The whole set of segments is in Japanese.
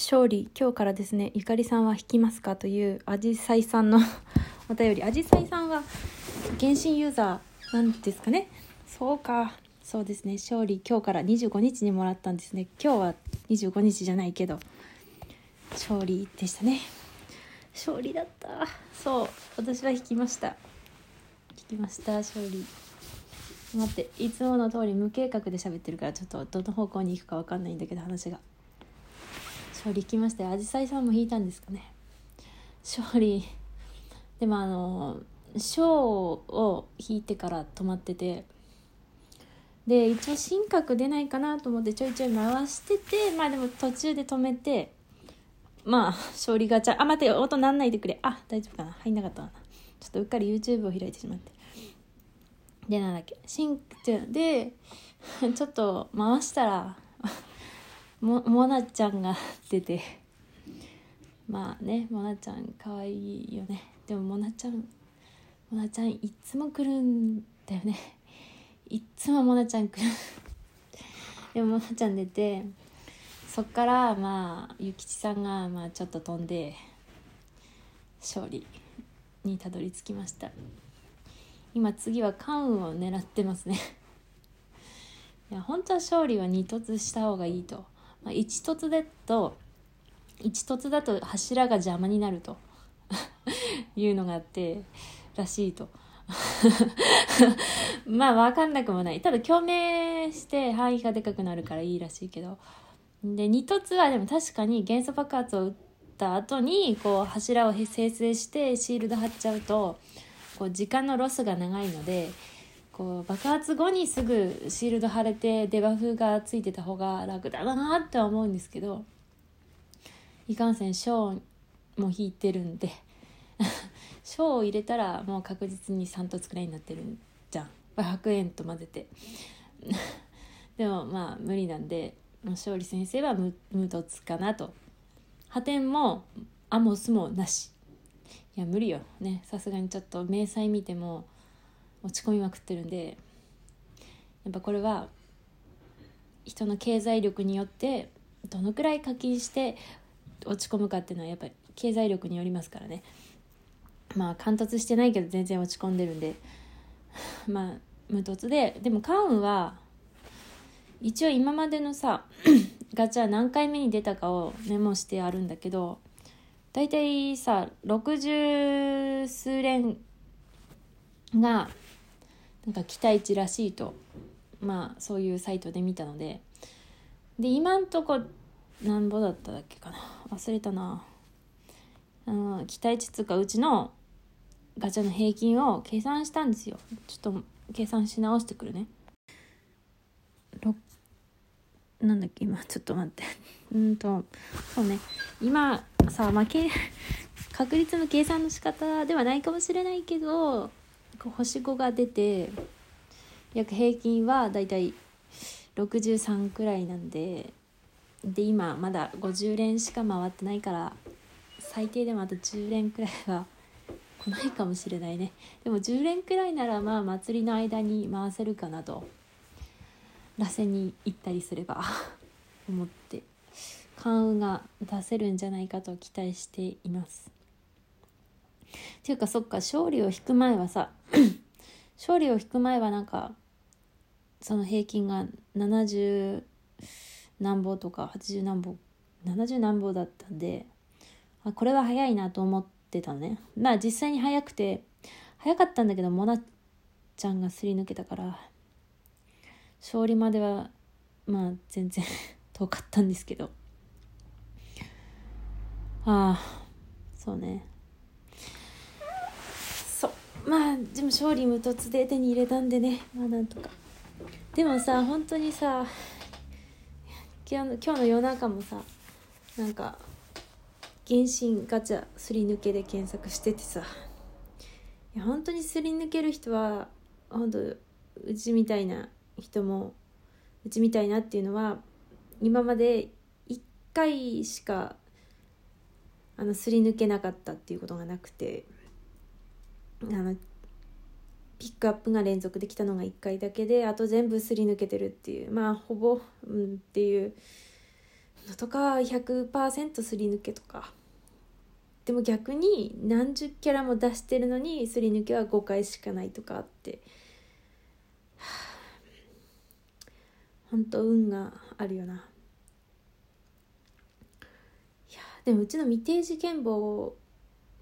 勝利今日からですねゆかりさんは弾きますかというあじさいさんの お便り。あじさいさんは原神ユーザーなんですかね？そうか。そうですね。勝利今日から25日にもらったんですね。今日は25日じゃないけど勝利でしたね。勝利だった。そう。私は弾きました。弾きました。勝利。待って。いつもの通り無計画で喋ってるからちょっとどの方向に行くか分かんないんだけど話が。勝利来ましたよ。あじさいさんも引いたんですかね。勝利。でもあの章を引いてから止まってて。で一応心拍出ないかなと思ってちょいちょい回しててまあでも途中で止めてまあ勝利ガチャあ待って音なんないでくれ。あ大丈夫かな。入んなかったな。ちょっとうっかり YouTube を開いてしまって。でなんだっけ。心でちょっと回したらももなちゃんが出て。まあねもなちゃんかわいよね。でももなちゃんもなちゃんいつも来るんだよね。いつももなちゃん来る。でももなちゃん出てそっからまあ諭吉さんがまあちょっと飛んで勝利にたどり着きました。今次は関羽を狙ってますね。いや本当は勝利は2突した方がいいとまあ、一突だと一突だと柱が邪魔になると いうのがあってらしいと。まあ分かんなくもない。ただ共鳴して範囲がでかくなるからいいらしいけど。で二突はでも確かに元素爆発を打った後にこう柱を生成してシールド貼っちゃうとこう時間のロスが長いのでこう爆発後にすぐシールド貼れてデバフがついてた方が楽だなって思うんですけどいかんせん小も引いてるんで 小を入れたらもう確実に3突くらいになってるんじゃん。100円と混ぜて。でもまあ無理なんで勝利先生は無無突かなと。破天もアモスもなし。いや無理よ。ねさすがにちょっと明細見ても落ち込みまくってるんでやっぱこれは人の経済力によってどのくらい課金して落ち込むかっていうのはやっぱり経済力によりますからね。まあ貫突してないけど全然落ち込んでるんで。まあ無凸ででもカウンは一応今までのさ ガチャ何回目に出たかをメモしてあるんだけど大体さ60数連がなんか期待値らしいとまあそういうサイトで見たので。で今んとこなんぼだっただっけかな。忘れたな。あの期待値つうかうちのガチャの平均を計算したんですよ。ちょっと計算し直してくるね。なんだっけ今。ちょっと待って。うんとそうね。今さまあ確率の計算の仕方ではないかもしれないけど星5が出て約平均はだいたい63くらいなんでで今まだ50連しか回ってないから最低でもあと10連くらいは来ないかもしれないね。でも10連くらいならまあ祭りの間に回せるかなと螺旋に行ったりすれば思って関羽が出せるんじゃないかと期待しています。ていうかそっか勝利を引く前はさ 勝利を引く前はなんかその平均が70何歩とか80何歩70何歩だったんであこれは早いなと思ってたのね。まあ実際に早くて早かったんだけどモナちゃんがすり抜けたから勝利まではまあ全然 遠かったんですけど。ああそうね。まあでも勝利無突で手に入れたんでね。まあなんとか。でもさ本当にさ今日の夜中もさなんか原神ガチャすり抜けで検索しててさ。いや本当にすり抜ける人は本当うちみたいな人もうちみたいなっていうのは今まで1回しかあのすり抜けなかったっていうことがなくて。あのピックアップが連続できたのが1回だけであと全部すり抜けてるっていう。まあほぼ、うん、っていう。のとか100%すり抜けとか。でも逆に何十キャラも出してるのにすり抜けは5回しかないとかって。本当運があるよな。いやでもうちの未定事件簿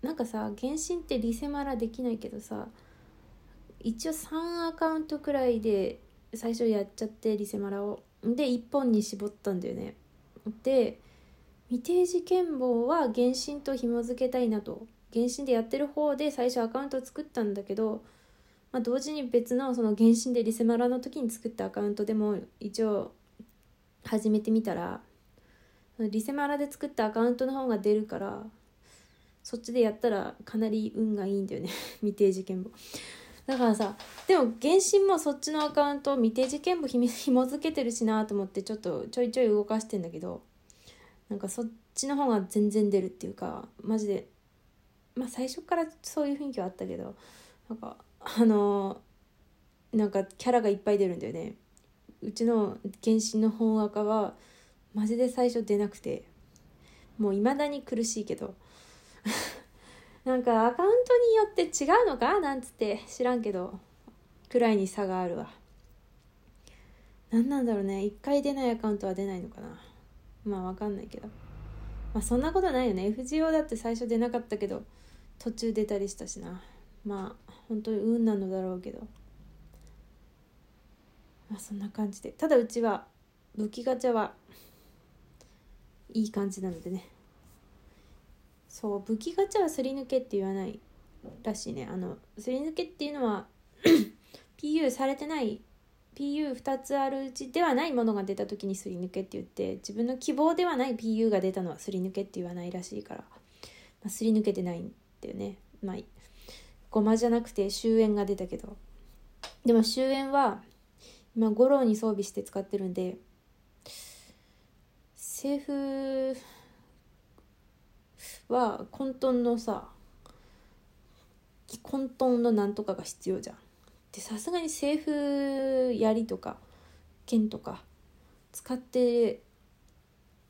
なんかさ原神ってリセマラできないけどさ一応3アカウントくらいで最初やっちゃってリセマラを。で1本に絞ったんだよね。で未定事件簿は原神と紐付けたいなと。原神でやってる方で最初アカウント作ったんだけど、まあ、同時に別のその原神でリセマラの時に作ったアカウントでも一応始めてみたらリセマラで作ったアカウントの方が出るからそっちでやったらかなり運がいいんだよね。未定事件簿。だからさでも原神もそっちのアカウント未定事件簿ひ紐付けてるしなと思ってちょっとちょいちょい動かしてんだけどなんかそっちの方が全然出るっていうかマジでまあ最初からそういう雰囲気はあったけどなんかあのー、なんかキャラがいっぱい出るんだよね。うちの原神の本赤はマジで最初出なくてもういまだに苦しいけどなんかアカウントによって違うのか？なんつって知らんけど。くらいに差があるわ。何なんだろうね。一回出ないアカウントは出ないのかな。まあわかんないけど。まあそんなことないよね。FGO だって最初出なかったけど途中出たりしたしな。まあ本当に運なのだろうけど。まあそんな感じで。ただうちは武器ガチャはいい感じなのでね。そう武器ガチャはすり抜けって言わないらしいね。あのすり抜けっていうのは PU されてない PU2 つあるうちではないものが出た時にすり抜けって言って自分の希望ではない PU が出たのはすり抜けって言わないらしいから、まあ、すり抜けてないんだよね。まあごまじゃなくて終焉が出たけど。でも終焉は今五郎に装備して使ってるんでセーフは混沌のさ混沌のなんとかが必要じゃん。でさすがにセーフ槍とか剣とか使って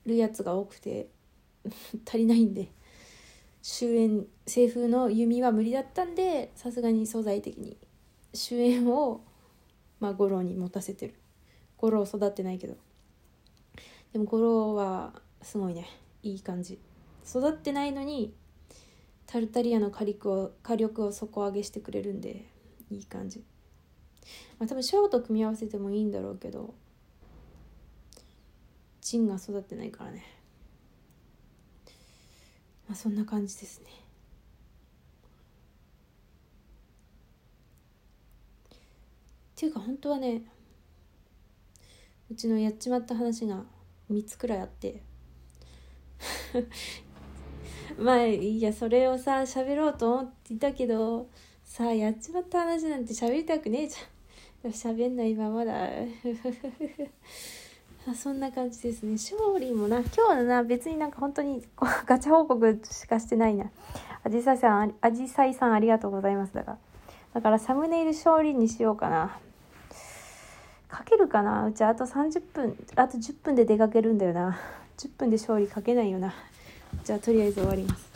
るやつが多くて 足りないんで終焉セーフの弓は無理だったんでさすがに素材的に終焉をまあ五郎に持たせてる。五郎育ってないけど。でも五郎はすごいね。いい感じ。育ってないのにタルタリアの火力を火力を底上げしてくれるんでいい感じ。まあ多分ショーと組み合わせてもいいんだろうけどチンが育ってないからね。まあそんな感じですね。っていうか本当はねうちのやっちまった話が3つくらいあって まあいやそれをさ喋ろうと思っていたけどさあやっちまった話なんて喋りたくねえじゃん。喋んないままだ。あそんな感じですね。勝利もな今日はな別になんか本当にガチャ報告しかしてないな。あじさいさんあじさいさんありがとうございますだからだからサムネイル勝利にしようかな。かけるかな？うちあと30分あと10分で出かけるんだよな。10分で勝利かけないよな。じゃあとりあえず終わります。